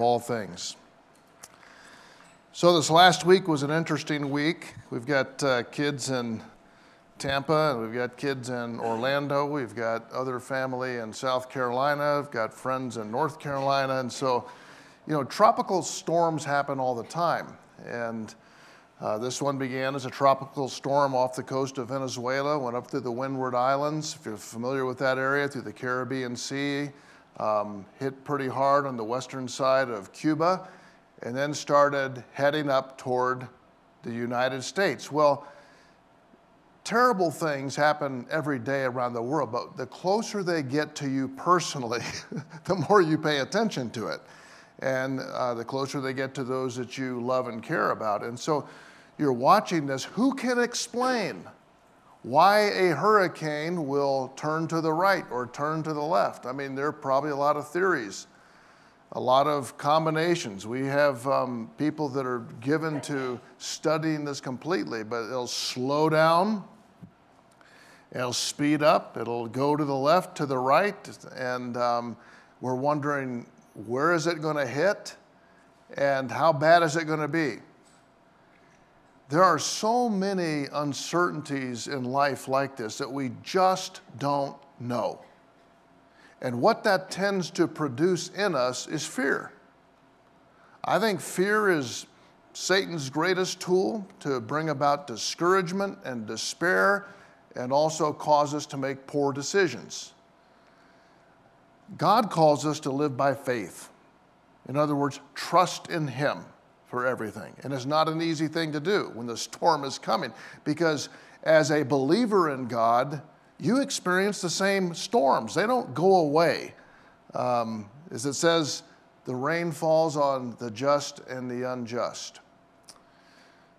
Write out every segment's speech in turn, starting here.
all things. So, this last week was an interesting week. We've got uh, kids in Tampa, and we've got kids in Orlando, we've got other family in South Carolina, we've got friends in North Carolina, and so, you know, tropical storms happen all the time. And uh, this one began as a tropical storm off the coast of Venezuela, went up through the Windward Islands, if you're familiar with that area, through the Caribbean Sea um, hit pretty hard on the western side of Cuba, and then started heading up toward the United States. Well, terrible things happen every day around the world, but the closer they get to you personally, the more you pay attention to it. And uh, the closer they get to those that you love and care about. And so you're watching this. Who can explain why a hurricane will turn to the right or turn to the left. I mean, there are probably a lot of theories, a lot of combinations. We have um, people that are given to studying this completely, but it'll slow down, it'll speed up, it'll go to the left, to the right, and um, we're wondering where is it going to hit and how bad is it going to be? There are so many uncertainties in life like this that we just don't know. And what that tends to produce in us is fear. I think fear is Satan's greatest tool to bring about discouragement and despair and also cause us to make poor decisions. God calls us to live by faith. In other words, trust in Him for everything. And it's not an easy thing to do when the storm is coming because as a believer in God, you experience the same storms. They don't go away. Um, as it says, the rain falls on the just and the unjust.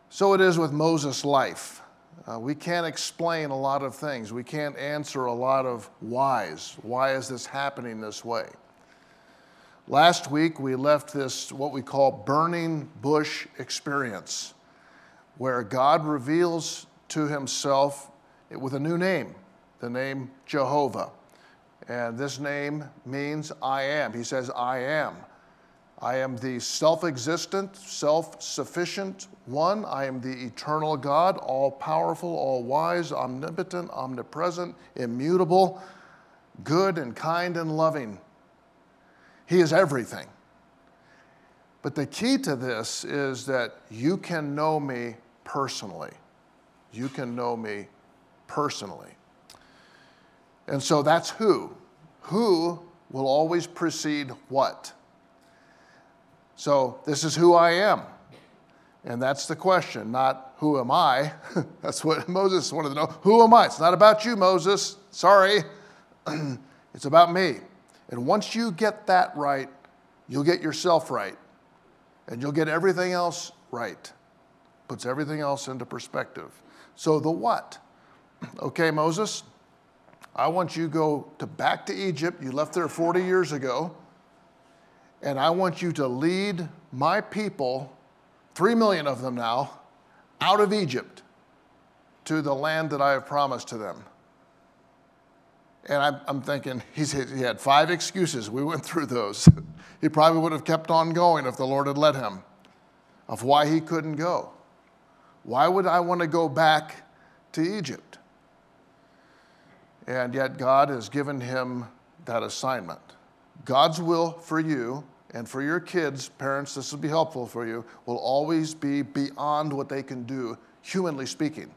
So it is with Moses' life. Uh, we can't explain a lot of things. We can't answer a lot of whys. Why is this happening this way? Last week, we left this, what we call burning bush experience, where God reveals to himself with a new name, the name Jehovah. And this name means I am. He says, I am. I am the self existent, self sufficient one. I am the eternal God, all powerful, all wise, omnipotent, omnipresent, immutable, good and kind and loving. He is everything. But the key to this is that you can know me personally. You can know me personally. And so that's who. Who will always precede what? So this is who I am. And that's the question, not who am I. that's what Moses wanted to know. Who am I? It's not about you, Moses. Sorry. it's about me. And once you get that right, you'll get yourself right. And you'll get everything else right. Puts everything else into perspective. So the what? Okay, Moses, I want you to go to back to Egypt. You left there 40 years ago. And I want you to lead my people, 3 million of them now, out of Egypt to the land that I have promised to them. And I'm, I'm thinking, he's, he had five excuses. We went through those. he probably would have kept on going if the Lord had let him, of why he couldn't go. Why would I want to go back to Egypt? And yet, God has given him that assignment. God's will for you and for your kids, parents, this will be helpful for you, will always be beyond what they can do, humanly speaking.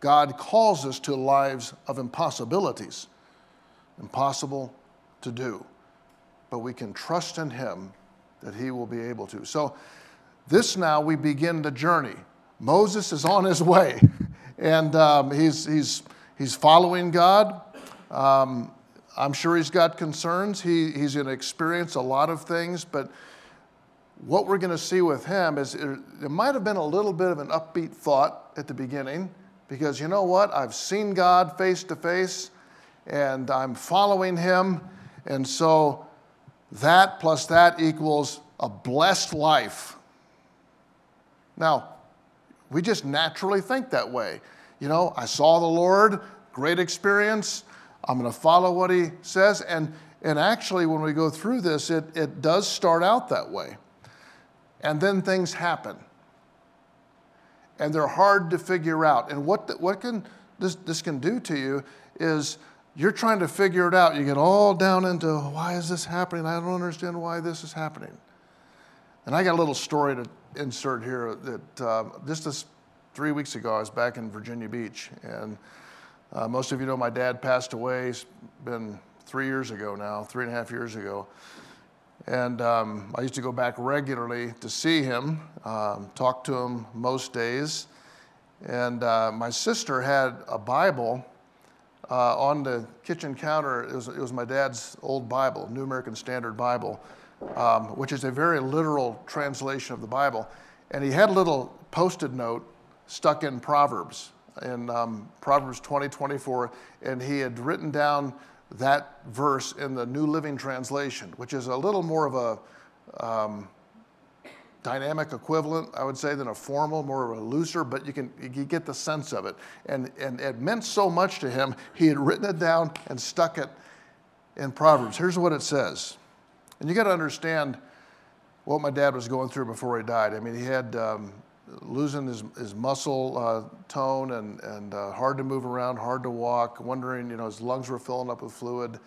God calls us to lives of impossibilities, impossible to do. But we can trust in Him that He will be able to. So, this now we begin the journey. Moses is on his way, and um, he's, he's, he's following God. Um, I'm sure he's got concerns. He, he's going to experience a lot of things, but what we're going to see with him is it, it might have been a little bit of an upbeat thought at the beginning because you know what? I've seen God face to face and I'm following Him. And so that plus that equals a blessed life. Now, we just naturally think that way. You know, I saw the Lord, great experience. I'm going to follow what He says. And, And actually, when we go through this, it, it does start out that way. And then things happen. And they're hard to figure out. And what, the, what can this, this can do to you is you're trying to figure it out. You get all down into why is this happening? I don't understand why this is happening. And I got a little story to insert here that um, just this three weeks ago, I was back in Virginia Beach. And uh, most of you know my dad passed away. It's been three years ago now, three and a half years ago. And um, I used to go back regularly to see him, um, talk to him most days. And uh, my sister had a Bible uh, on the kitchen counter. It was, it was, my dad's old Bible, New American Standard Bible, um, which is a very literal translation of the Bible. And he had a little post it note stuck in Proverbs, in um, Proverbs 20, 24, and he had written down that verse in the New Living Translation, which is a little more of a um, dynamic equivalent, I would say, than a formal, more of a looser, but you can you get the sense of it. And, and it meant so much to him, he had written it down and stuck it in Proverbs. Here's what it says. And you got to understand what my dad was going through before he died. I mean, he had um, losing his, his muscle uh, tone and, and uh, hard to move around, hard to walk, wondering, you know, his lungs were filling up with fluid,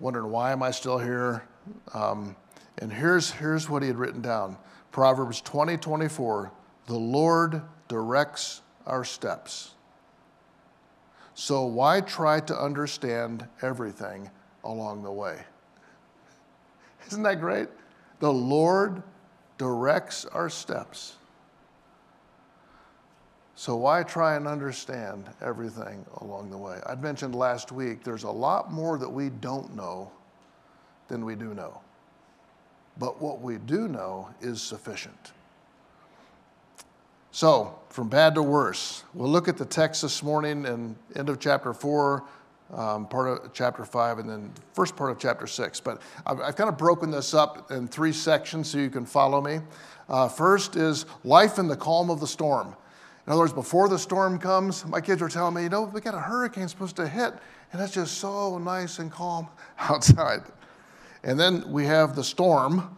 wondering, why am I still here? Um, and here's, here's what he had written down Proverbs 20 24. The Lord directs our steps. So why try to understand everything along the way? Isn't that great? The Lord directs our steps. So why try and understand everything along the way? I mentioned last week there's a lot more that we don't know than we do know. But what we do know is sufficient. So, from bad to worse, we'll look at the text this morning and end of chapter 4, um, part of chapter 5, and then first part of chapter 6. But I've, I've, kind of broken this up in three sections so you can follow me. Uh, first is life in the calm of the storm. In other words, before the storm comes, my kids were telling me, you know, we got a hurricane supposed to hit, and it's just so nice and calm outside. And then we have the storm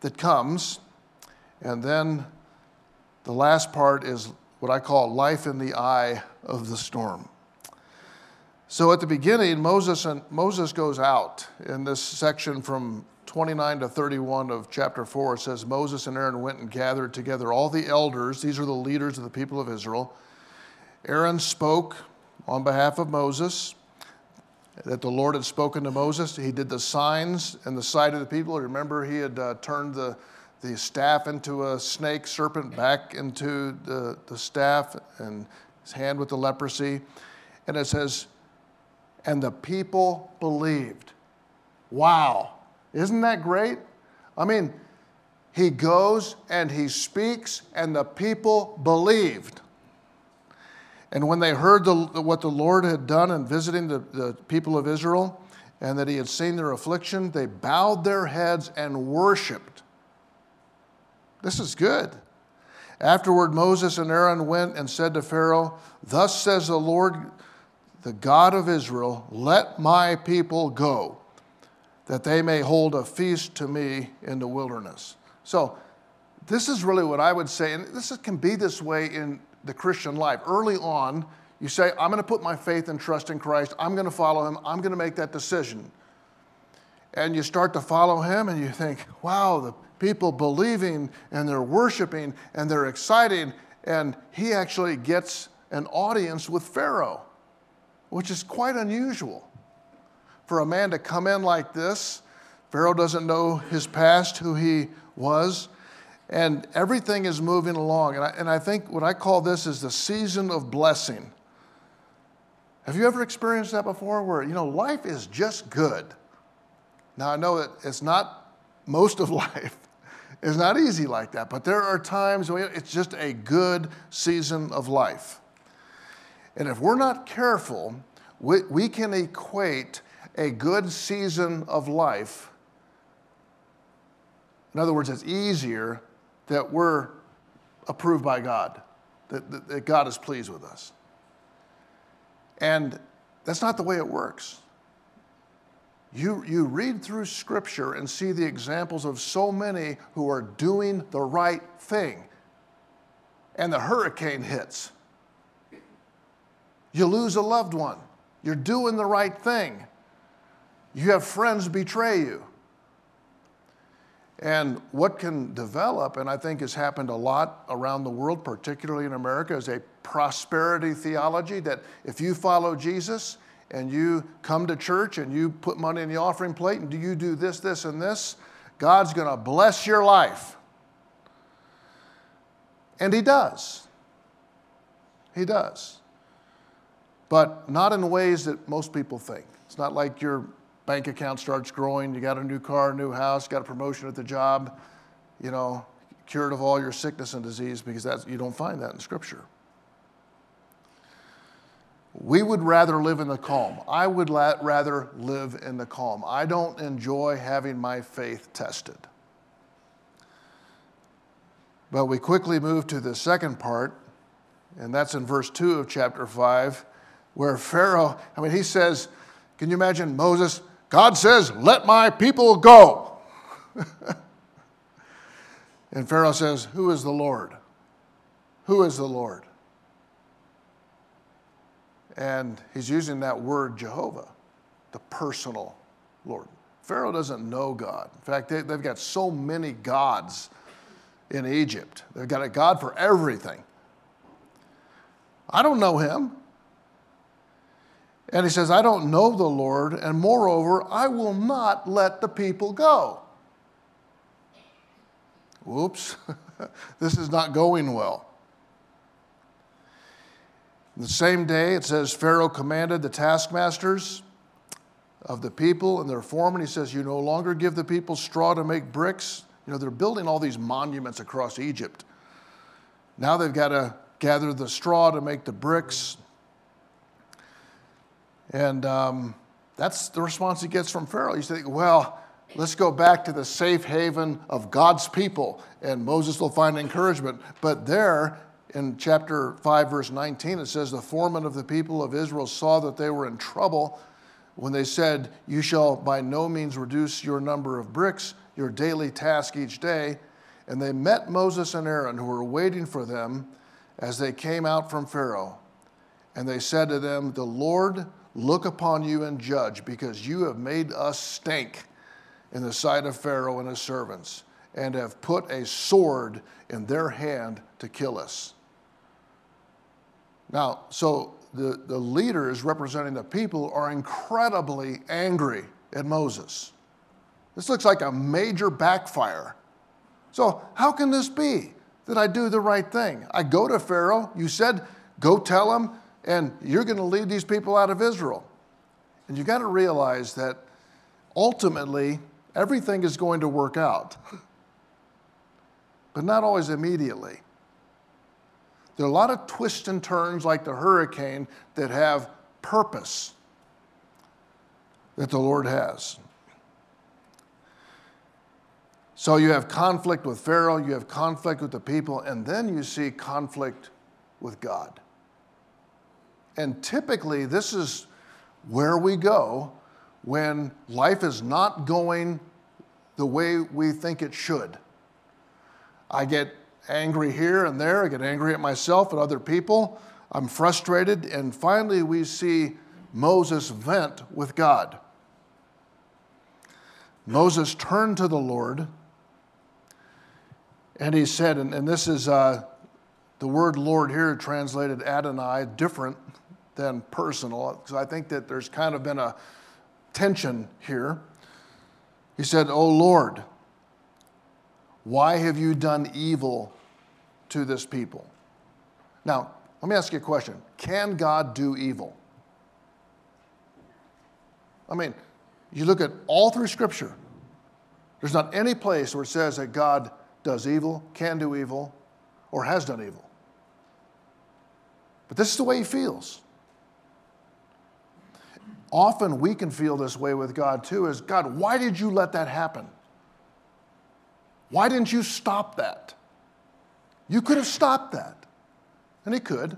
that comes, and then the last part is what I call life in the eye of the storm. So at the beginning, Moses, and, Moses goes out in this section from 29 to 31 of chapter 4, says Moses and Aaron went and gathered together all the elders. These are the leaders of the people of Israel. Aaron spoke on behalf of Moses that the Lord had spoken to Moses. He did the signs in the sight of the people. Remember, he had uh, turned the, the staff into a snake, serpent back into the, the staff, and his hand with the leprosy. And it says, and the people believed. Wow. Isn't that great? I mean, he goes and he speaks, and the people believed. And when they heard the, what the Lord had done in visiting the, the people of Israel, and that he had seen their affliction, they bowed their heads and worshiped. This is good. Afterward, Moses and Aaron went and said to Pharaoh, Thus says the Lord, the God of Israel, let my people go that they may hold a feast to me in the wilderness. So, this is really what I would say, and this can be this way in the Christian life. Early on, you say, I'm going to put my faith and trust in Christ, I'm going to follow him, I'm going to make that decision. And you start to follow him, and you think, wow, the people believing and they're worshiping and they're exciting, and he actually gets an audience with Pharaoh, which is quite unusual for a man to come in like this. Pharaoh doesn't know his past, who he was, and everything is moving along. And I, and I think what I call this is the season of blessing. Have you ever experienced that before where, you know, life is just good? Now, I know that it's not most of life. It's not easy like that, but there are times when it's just a good season of life. And if we're not careful, we, we can equate a good season of life. In other words, it's easier that we're approved by God, that, that, that God is pleased with us. And that's not the way it works. you, you read through Scripture and see the examples of so many who are doing the right thing, and the hurricane hits. You lose a loved one. You're doing the right thing. You have friends betray you. And what can develop, and I think has happened a lot around the world, particularly in America, is a prosperity theology that if you follow Jesus and you come to church and you put money in the offering plate and do you do this, this, and this, God's going to bless your life. And He does. He does. But not in ways that most people think. It's not like your bank account starts growing, you got a new car, new house, got a promotion at the job, you know, cured of all your sickness and disease because that's, you don't find that in Scripture. We would rather live in the calm. I would la- rather live in the calm. I don't enjoy having my faith tested. But we quickly move to the second part, and that's in verse 2 of chapter 5, where Pharaoh, I mean, he says, Can you imagine Moses? God says, Let my people go. and Pharaoh says, Who is the Lord? Who is the Lord? And he's using that word Jehovah, the personal Lord. Pharaoh doesn't know God. In fact, they, have got so many gods in Egypt, they've got a God for everything. I don't know him. And he says, I don't know the Lord, and moreover, I will not let the people go. Whoops, this is not going well. The same day, it says, Pharaoh commanded the taskmasters of the people and their foreman. He says, You no longer give the people straw to make bricks. You know, they're building all these monuments across Egypt. Now they've got to gather the straw to make the bricks. And um, that's the response he gets from Pharaoh. You think, well, let's go back to the safe haven of God's people, and Moses will find encouragement. But there, in chapter 5, verse 19, it says, The foreman of the people of Israel saw that they were in trouble when they said, You shall by no means reduce your number of bricks, your daily task each day. And they met Moses and Aaron, who were waiting for them as they came out from Pharaoh. And they said to them, The Lord look upon you and judge, because you have made us stink in the sight of Pharaoh and his servants, and have put a sword in their hand to kill us. Now, so the, the leaders representing the people are incredibly angry at Moses. This looks like a major backfire. So, how can this be that I do the right thing? I go to Pharaoh, you said, go tell him and you're going to lead these people out of Israel. And you've got to realize that ultimately everything is going to work out, but not always immediately. There are a lot of twists and turns, like the hurricane, that have purpose that the Lord has. So you have conflict with Pharaoh, you have conflict with the people, and then you see conflict with God. And typically, this is where we go when life is not going the way we think it should. I get angry here and there, I get angry at myself and other people, I'm frustrated, and finally we see Moses vent with God. Moses turned to the Lord and he said, and, and this is uh, the word Lord here translated Adonai, different than personal, because I think that there's kind of been a tension here. He said, Oh Lord, why have you done evil to this people? Now, let me ask you a question Can God do evil? I mean, you look at all through Scripture, there's not any place where it says that God does evil, can do evil, or has done evil. But this is the way he feels often we can feel this way with God too is God, why did you let that happen? Why didn't you stop that? You could have stopped that. And He could.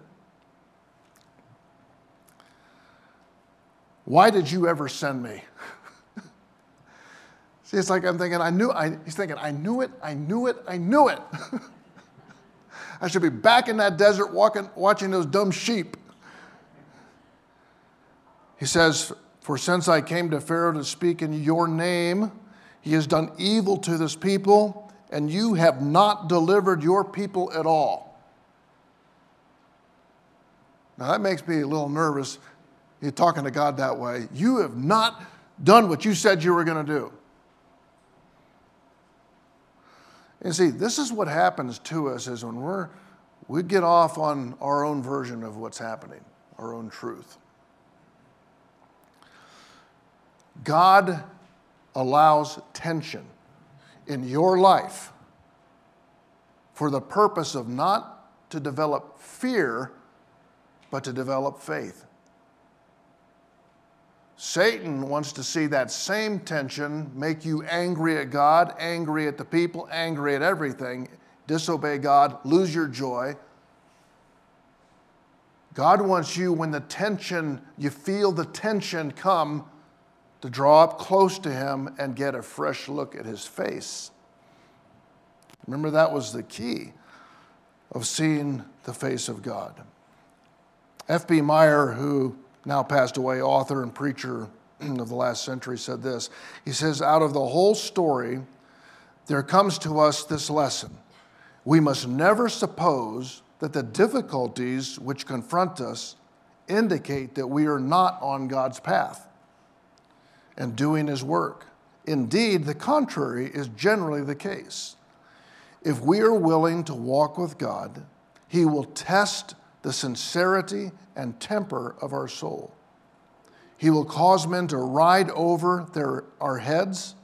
Why did you ever send me? See, it's like I'm thinking, I knew, I, he's thinking, I knew it, I knew it, I knew it. I should be back in that desert walking, watching those dumb sheep. He says, For since I came to Pharaoh to speak in your name, he has done evil to this people, and you have not delivered your people at all. Now that makes me a little nervous. You're talking to God that way. You have not done what you said you were going to do. And see, this is what happens to us is when we're we get off on our own version of what's happening, our own truth. God allows tension in your life for the purpose of not to develop fear, but to develop faith. Satan wants to see that same tension make you angry at God, angry at the people, angry at everything, disobey God, lose your joy. God wants you, when the tension, you feel the tension come, to draw up close to Him and get a fresh look at His face. Remember, that was the key of seeing the face of God. F.B. Meyer, who now passed away, author and preacher of the last century, said this. He says, Out of the whole story, there comes to us this lesson. We must never suppose that the difficulties which confront us indicate that we are not on God's path and doing His work. Indeed, the contrary is generally the case. If we are willing to walk with God, He will test the sincerity and temper of our soul. He will cause men to ride over their, our heads,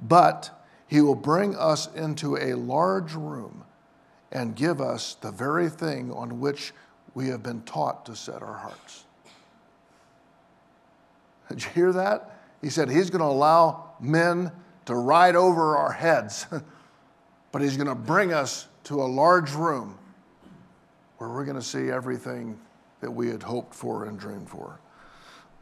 but he will bring us into a large room and give us the very thing on which we have been taught to set our hearts. Did you hear that? He said he's going to allow men to ride over our heads, but he's going to bring us to a large room where we're going to see everything that we had hoped for and dreamed for.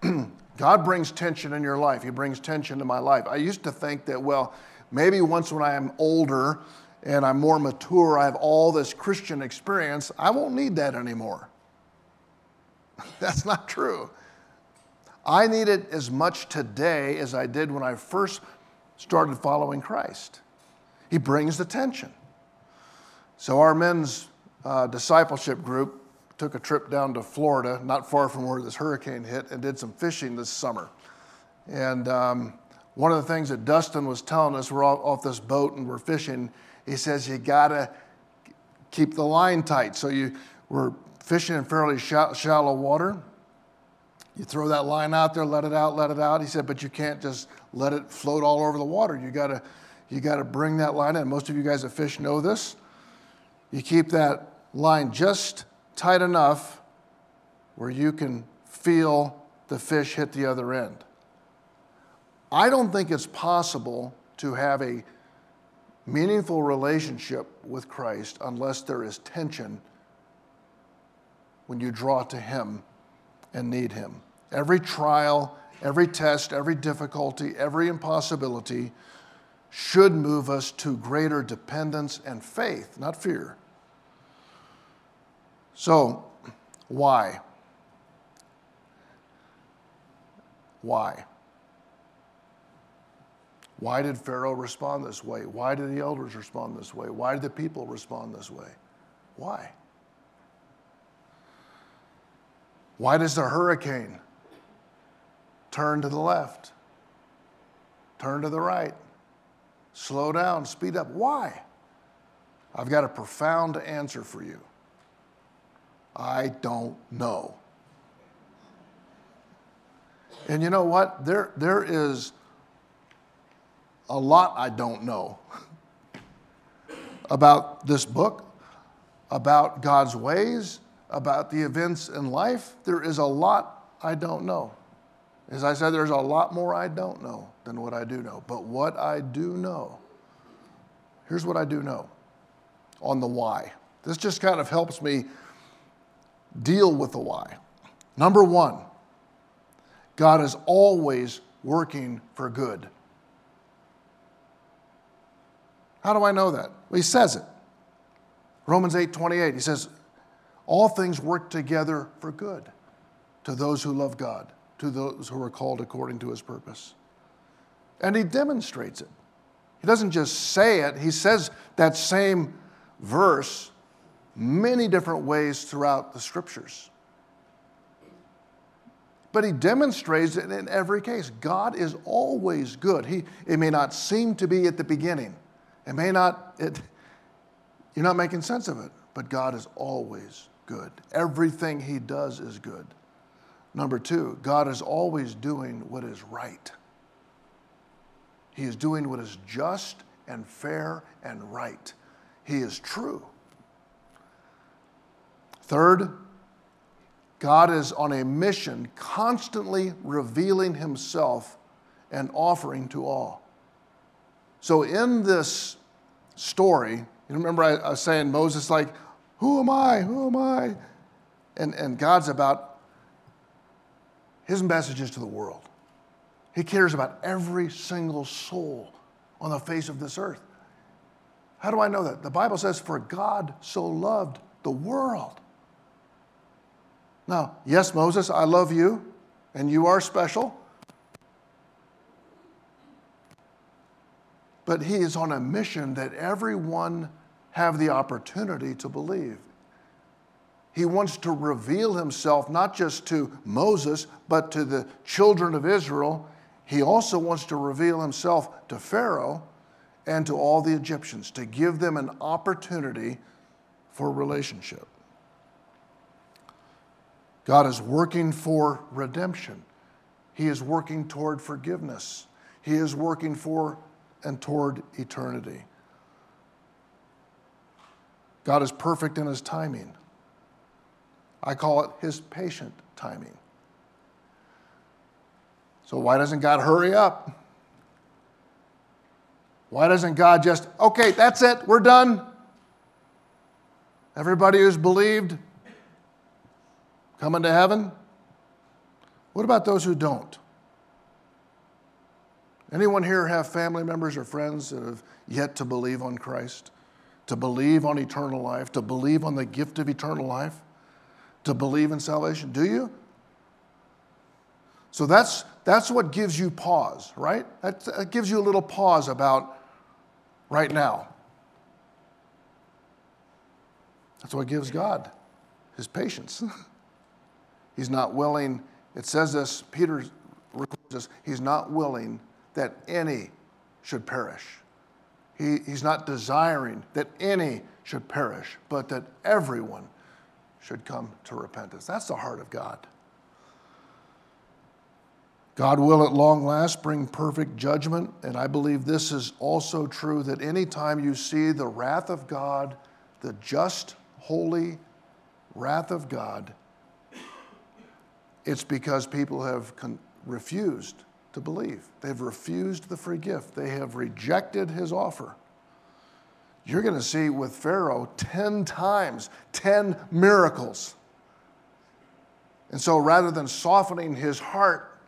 God brings tension in your life. He brings tension to my life. I used to think that, well, maybe once when I am older and I'm more mature, I have all this Christian experience, I won't need that anymore. That's not true. I need it as much today as I did when I first started following Christ. He brings the tension. So, our men's uh, discipleship group took a trip down to Florida, not far from where this hurricane hit, and did some fishing this summer. And um, one of the things that Dustin was telling us, we're off this boat and we're fishing. He says you gotta keep the line tight. So you we're fishing in fairly shallow water. You throw that line out there, let it out, let it out. He said, but you can't just let it float all over the water. You gotta you gotta bring that line in. Most of you guys that fish know this. You keep that line just tight enough where you can feel the fish hit the other end. I don't think it's possible to have a meaningful relationship with Christ unless there is tension when you draw to Him and need Him. Every trial, every test, every difficulty, every impossibility should move us to greater dependence and faith, not fear. So, why? Why? Why did Pharaoh respond this way? Why did the elders respond this way? Why did the people respond this way? Why? Why does the hurricane turn to the left, turn to the right, slow down, speed up? Why? I've got a profound answer for you. I don't know. And you know what? There, there is a lot I don't know about this book, about God's ways, about the events in life. There is a lot I don't know. As I said, there's a lot more I don't know than what I do know. But what I do know, here's what I do know on the why. This just kind of helps me deal with the why. Number one, God is always working for good. How do I know that? Well, he says it. Romans 8 28, he says, All things work together for good to those who love God, to those who are called according to his purpose. And he demonstrates it. He doesn't just say it, he says that same verse many different ways throughout the scriptures. But he demonstrates it in every case. God is always good. He, it may not seem to be at the beginning. It may not, it, you're not making sense of it, but God is always good. Everything he does is good. Number two, God is always doing what is right. He is doing what is just and fair and right. He is true. Third, God is on a mission, constantly revealing himself and offering to all. So, in this story, you remember I, was saying Moses, like, who am I? Who am I? And, and God's about his messages to the world. He cares about every single soul on the face of this earth. How do I know that? The Bible says, For God so loved the world. Now, yes, Moses, I love you, and you are special. But he is on a mission that everyone have the opportunity to believe. He wants to reveal himself not just to Moses, but to the children of Israel. He also wants to reveal himself to Pharaoh and to all the Egyptians to give them an opportunity for relationship. God is working for redemption. He is working toward forgiveness. He is working for and toward eternity. God is perfect in his timing. I call it his patient timing. So, why doesn't God hurry up? Why doesn't God just, okay, that's it, we're done? Everybody who's believed coming to heaven? What about those who don't? Anyone here have family members or friends that have yet to believe on Christ, to believe on eternal life, to believe on the gift of eternal life, to believe in salvation? Do you? So that's, that's what gives you pause, right? That, that gives you a little pause about right now. That's what gives God his patience. he's not willing, it says this, Peter records this, he's not willing that any should perish. He, he's not desiring that any should perish, but that everyone should come to repentance. That's the heart of God. God will at long last bring perfect judgment, and I believe this is also true that anytime you see the wrath of God, the just, holy wrath of God, it's because people have con- refused to believe. They've refused the free gift, they have rejected his offer. You're going to see with Pharaoh 10 times, 10 miracles. And so rather than softening his heart,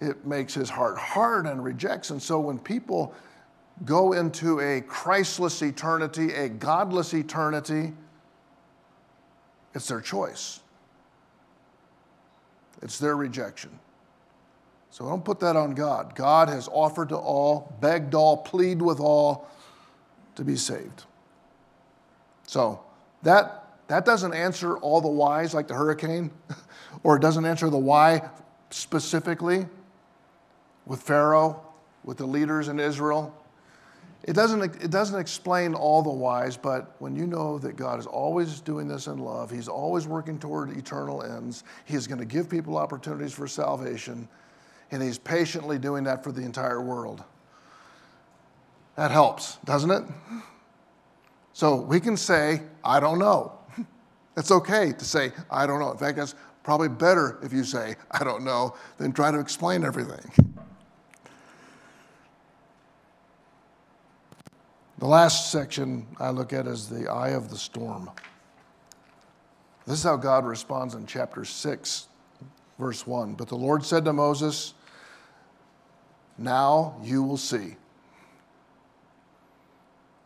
it makes his heart hard and rejects. And so when people go into a Christless eternity, a godless eternity, it's their choice. It's their rejection. So don't put that on God. God has offered to all, begged all, plead with all to be saved. So that, that doesn't answer all the whys like the hurricane, or it doesn't answer the why specifically with Pharaoh, with the leaders in Israel. It doesn't, it doesn't explain all the whys, but when you know that God is always doing this in love, He's always working toward eternal ends, He is going to give people opportunities for salvation and he's patiently doing that for the entire world. That helps, doesn't it? So we can say, I don't know. It's okay to say, I don't know. In fact, that's probably better if you say, I don't know, than try to explain everything. The last section I look at is the eye of the storm. This is how God responds in chapter 6, verse 1. But the Lord said to Moses, Now you will see.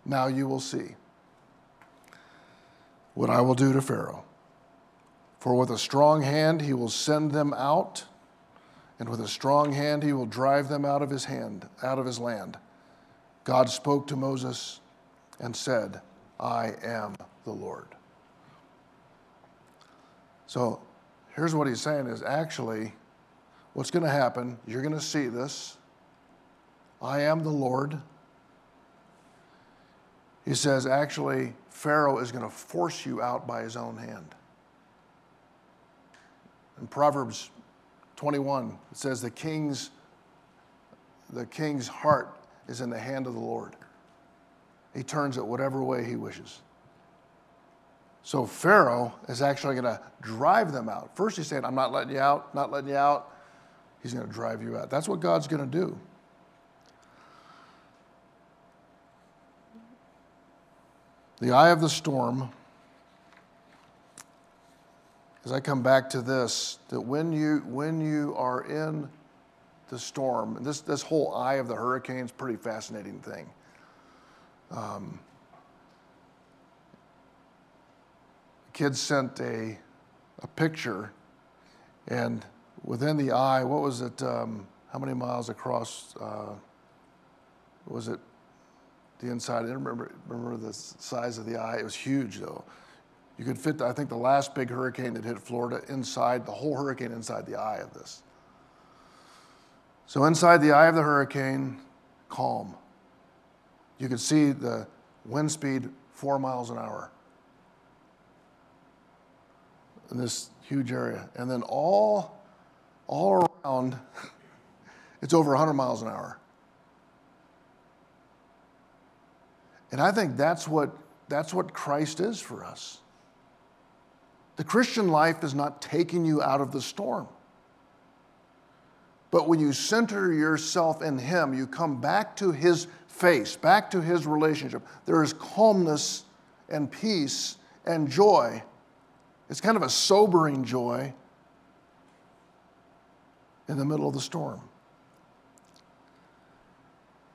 Now you will see what I will do to Pharaoh. For with a strong hand he will send them out, and with a strong hand he will drive them out of his hand, out of his land. God spoke to Moses and said, I am the Lord. So here's what he's saying is actually what's going to happen, you're going to see this. I am the Lord. He says, actually, Pharaoh is going to force you out by his own hand. In Proverbs 21, it says, the king's, the king's heart is in the hand of the Lord. He turns it whatever way he wishes. So Pharaoh is actually going to drive them out. First, he's saying, I'm not letting you out, not letting you out. He's going to drive you out. That's what God's going to do. The eye of the storm, as I come back to this, that when you, when you are in the storm, this, this whole eye of the hurricane is a pretty fascinating thing. Um, kids sent a, a picture, and within the eye, what was it? Um, how many miles across uh, was it? The inside. I remember, remember the size of the eye. It was huge, though. You could fit, I think, the last big hurricane that hit Florida inside, the whole hurricane inside the eye of this. So, inside the eye of the hurricane, calm. You could see the wind speed four miles an hour in this huge area. And then all, all around, it's over 100 miles an hour. And I think that's what, that's what Christ is for us. The Christian life is not taking you out of the storm. But when you center yourself in Him, you come back to His face, back to His relationship. There is calmness and peace and joy. It's kind of a sobering joy in the middle of the storm.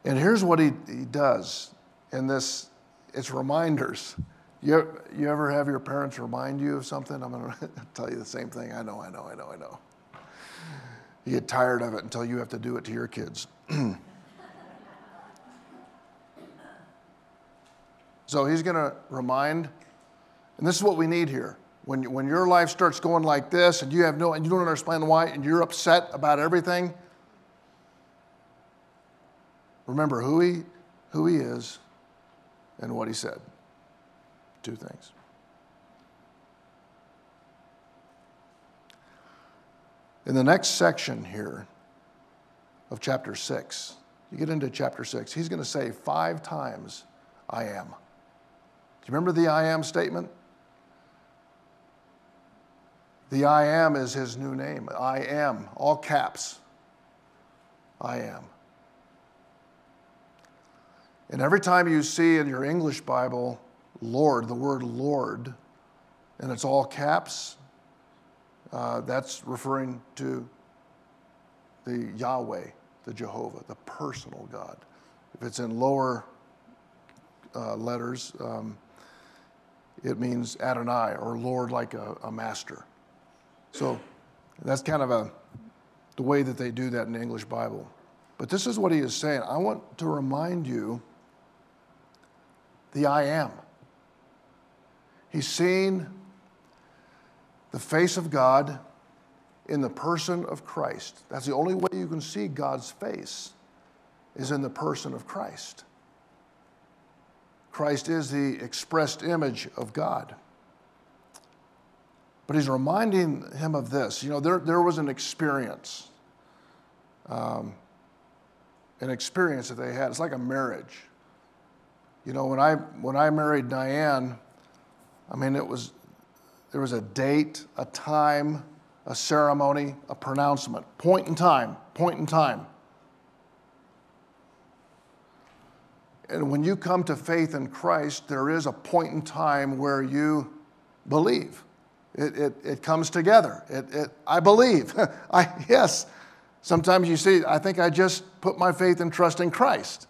And here's what He, he does in this, it's reminders. You, you ever have your parents remind you of something? I'm going to tell you the same thing. I know, I know, I know, I know. You get tired of it until you have to do it to your kids. so he's going to remind, and this is what we need here. When, when your life starts going like this and you have no, and you don't understand why, and you're upset about everything, remember who he, who he is and what he said. Two things. In the next section here of chapter 6, you get into chapter 6, he's going to say five times, I am. Do you remember the I am statement? The I am is his new name. I am, all caps. I am. And every time you see in your English Bible, Lord, the word Lord, and it's all caps, uh, that's referring to the Yahweh, the Jehovah, the personal God. If it's in lower uh, letters, um, it means Adonai or Lord like a, a master. So that's kind of a, the way that they do that in the English Bible. But this is what he is saying. I want to remind you the I am. He's seen the face of God in the person of Christ. That's the only way you can see God's face is in the person of Christ. Christ is the expressed image of God. But he's reminding him of this. You know, there, there was an experience, um, an experience that they had. It's like a marriage. You know, when I, when I married Diane, I mean, it was, there was a date, a time, a ceremony, a pronouncement, point in time, point in time. And when you come to faith in Christ, there is a point in time where you believe. It, it, it comes together. It, it, I believe. I, yes. Sometimes you see, I think I just put my faith and trust in Christ.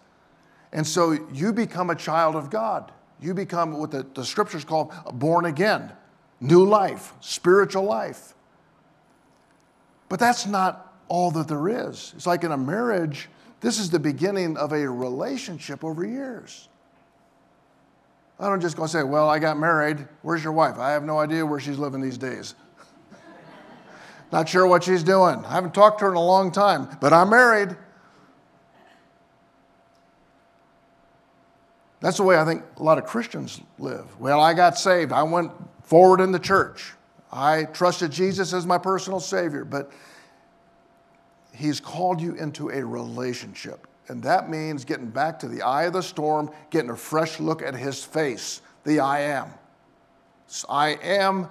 And so you become a child of God. You become what the, the scriptures call born again, new life, spiritual life. But that's not all that there is. It's like in a marriage, this is the beginning of a relationship over years. I don't just go say, Well, I got married. Where's your wife? I have no idea where she's living these days. Not sure what she's doing. I haven't talked to her in a long time, but I'm married. That's the way I think a lot of Christians live. Well, I got saved. I went forward in the church. I trusted Jesus as my personal Savior, but He's called you into a relationship. And that means getting back to the eye of the storm, getting a fresh look at His face, the I am. I am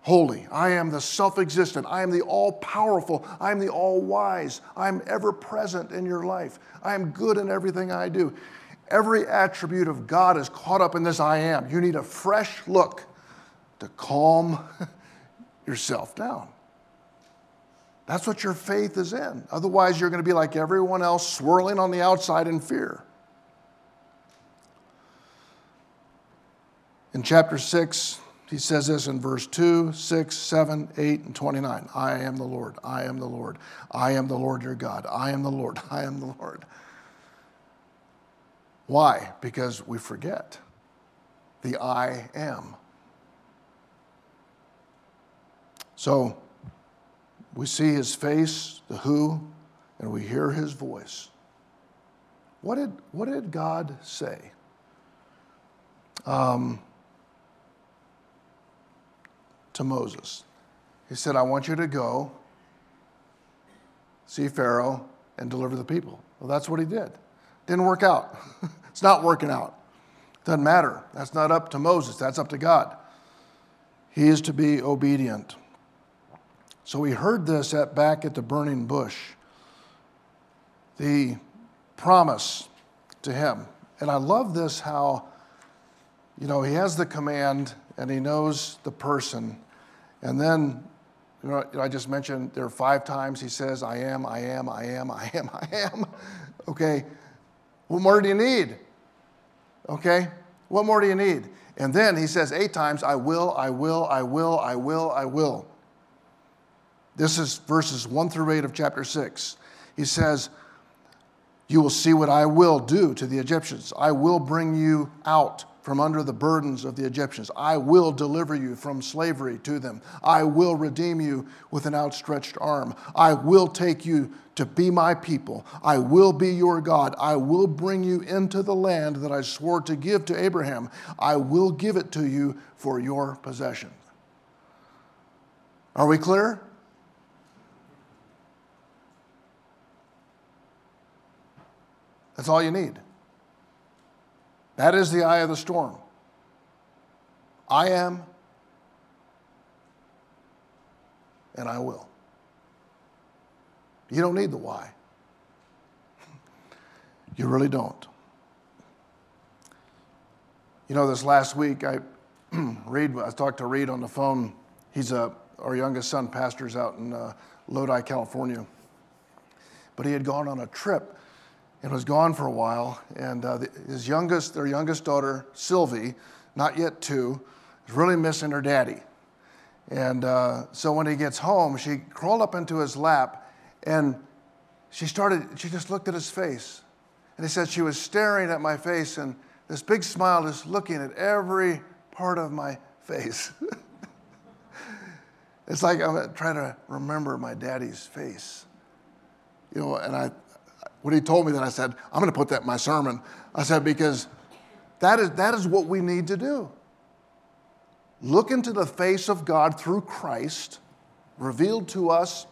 holy. I am the self existent. I am the all powerful. I am the all wise. I am ever present in your life. I am good in everything I do. Every attribute of God is caught up in this I am. You need a fresh look to calm yourself down. That's what your faith is in. Otherwise, you're going to be like everyone else, swirling on the outside in fear. In chapter 6, he says this in verse 2, 6, 7, 8, and 29. I am the Lord. I am the Lord. I am the Lord your God. I am the Lord. I am the Lord. Why? Because we forget the I am. So we see his face, the who, and we hear his voice. What did, what did God say? Um, to Moses. He said, I want you to go see Pharaoh and deliver the people. Well, that's what he did. Didn't work out. it's not working out. Doesn't matter. That's not up to Moses, that's up to God. He is to be obedient. So we heard this at, back at the burning bush the promise to him. And I love this how, you know, he has the command and he knows the person and then, you know, I just mentioned there are five times he says, I am, I am, I am, I am, I am. Okay, what more do you need? Okay, what more do you need? And then he says eight times, I will, I will, I will, I will, I will. This is verses one through eight of chapter six. He says, You will see what I will do to the Egyptians. I will bring you out from under the burdens of the Egyptians. I will deliver you from slavery to them. I will redeem you with an outstretched arm. I will take you to be my people. I will be your God. I will bring you into the land that I swore to give to Abraham. I will give it to you for your possession. Are we clear? That's all you need. That is the eye of the storm. I am, and I will. You don't need the why. You really don't. You know, this last week, I Reed, I talked to Reed on the phone. He's a, our youngest son pastors out in uh, Lodi, California. But he had gone on a trip and was gone for a while. And uh, his youngest, their youngest daughter, Sylvie, not yet two, is really missing her daddy. And uh, so when he gets home, she crawled up into his lap and she started, she just looked at his face. And he said she was staring at my face and this big smile just looking at every part of my face. it's like I'm trying to remember my daddy's face. You know, and I, when he told me that, I said, I'm going to put that in my sermon. I said, because that is, that is what we need to do. Look into the face of God through Christ, revealed to us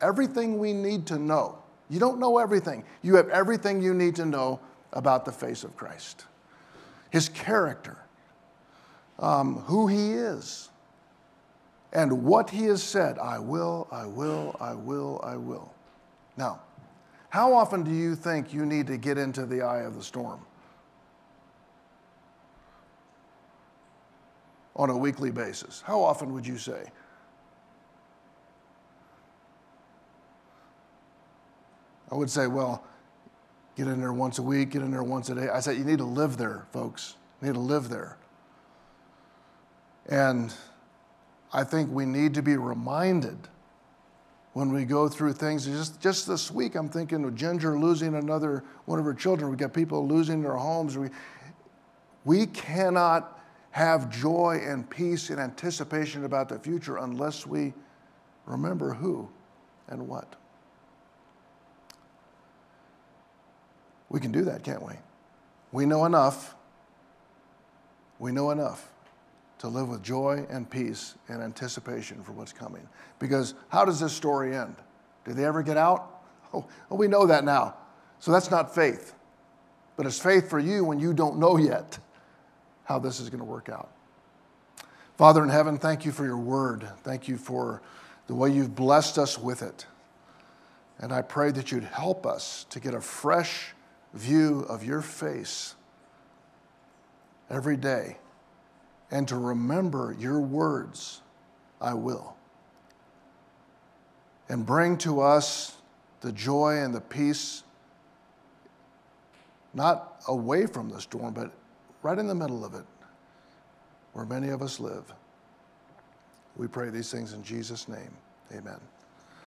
everything we need to know. You don't know everything, you have everything you need to know about the face of Christ, his character, um, who he is, and what he has said I will, I will, I will, I will. Now, how often do you think you need to get into the eye of the storm? On a weekly basis. How often would you say? I would say, well, get in there once a week, get in there once a day. I said, you need to live there, folks. You need to live there. And I think we need to be reminded when we go through things. Just, just this week, I'm thinking of Ginger losing another one of her children. We've got people losing their homes. We, we cannot have joy and peace and anticipation about the future unless we remember who and what. We can do that, can't we? We know enough. We know enough to live with joy and peace and anticipation for what's coming. Because how does this story end? Did they ever get out? Oh, well, we know that now. So that's not faith. But it's faith for you when you don't know yet how this is going to work out. Father in heaven, thank you for your word. Thank you for the way you've blessed us with it. And I pray that you'd help us to get a fresh view of your face every day and to remember your words, I will. And bring to us the joy and the peace, not away from the storm, but right in the middle of it, where many of us live. We pray these things in Jesus' name. Amen.